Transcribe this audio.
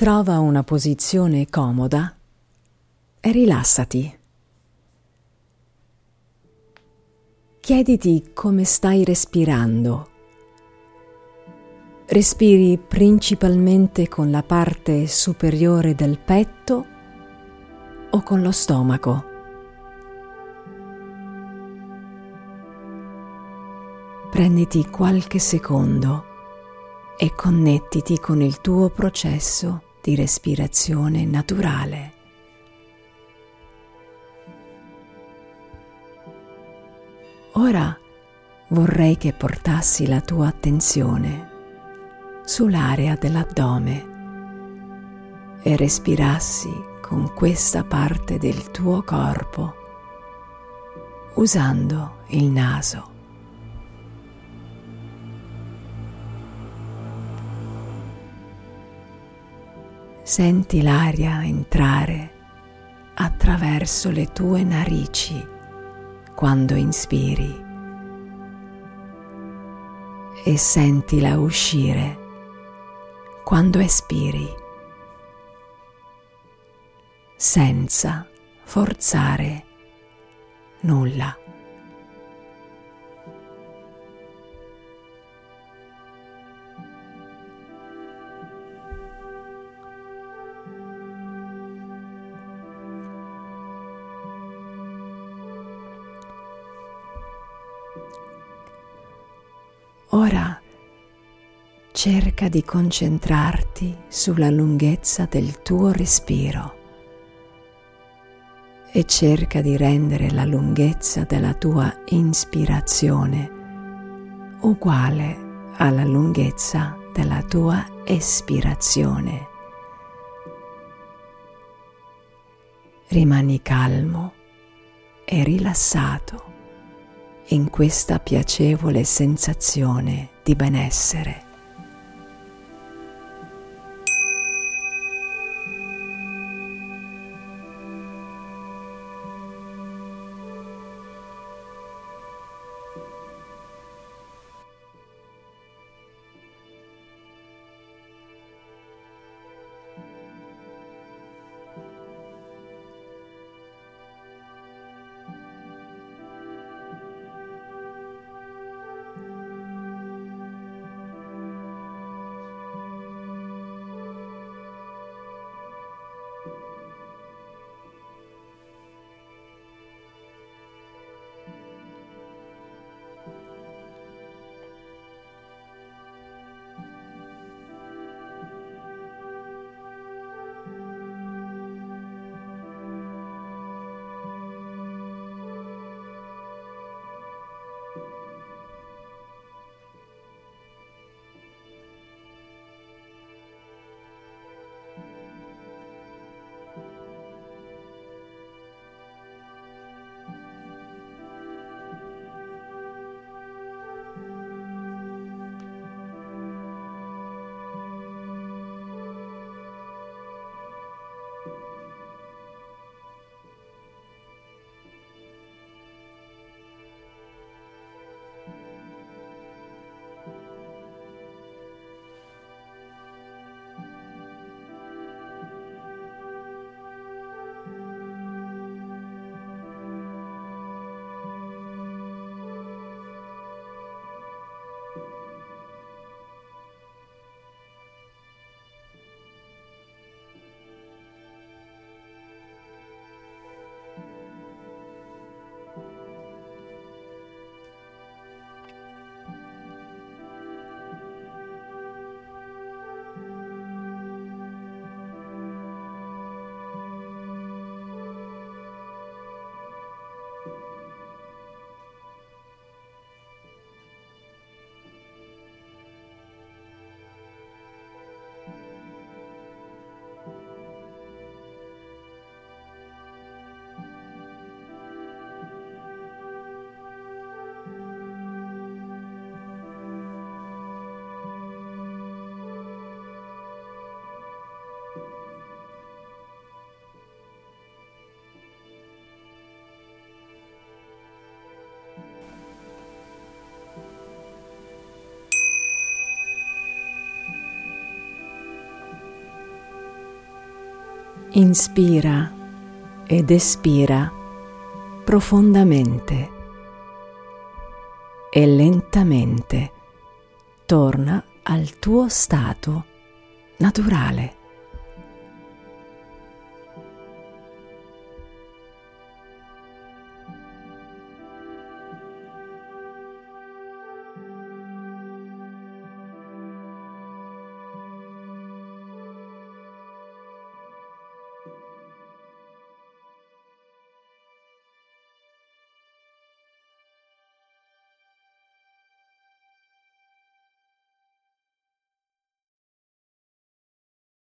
Trova una posizione comoda e rilassati. Chiediti come stai respirando. Respiri principalmente con la parte superiore del petto o con lo stomaco. Prenditi qualche secondo e connettiti con il tuo processo di respirazione naturale. Ora vorrei che portassi la tua attenzione sull'area dell'addome e respirassi con questa parte del tuo corpo usando il naso. Senti l'aria entrare attraverso le tue narici quando inspiri e sentila uscire quando espiri senza forzare nulla. Ora cerca di concentrarti sulla lunghezza del tuo respiro e cerca di rendere la lunghezza della tua inspirazione uguale alla lunghezza della tua espirazione. Rimani calmo e rilassato in questa piacevole sensazione di benessere. Inspira ed espira profondamente e lentamente torna al tuo stato naturale.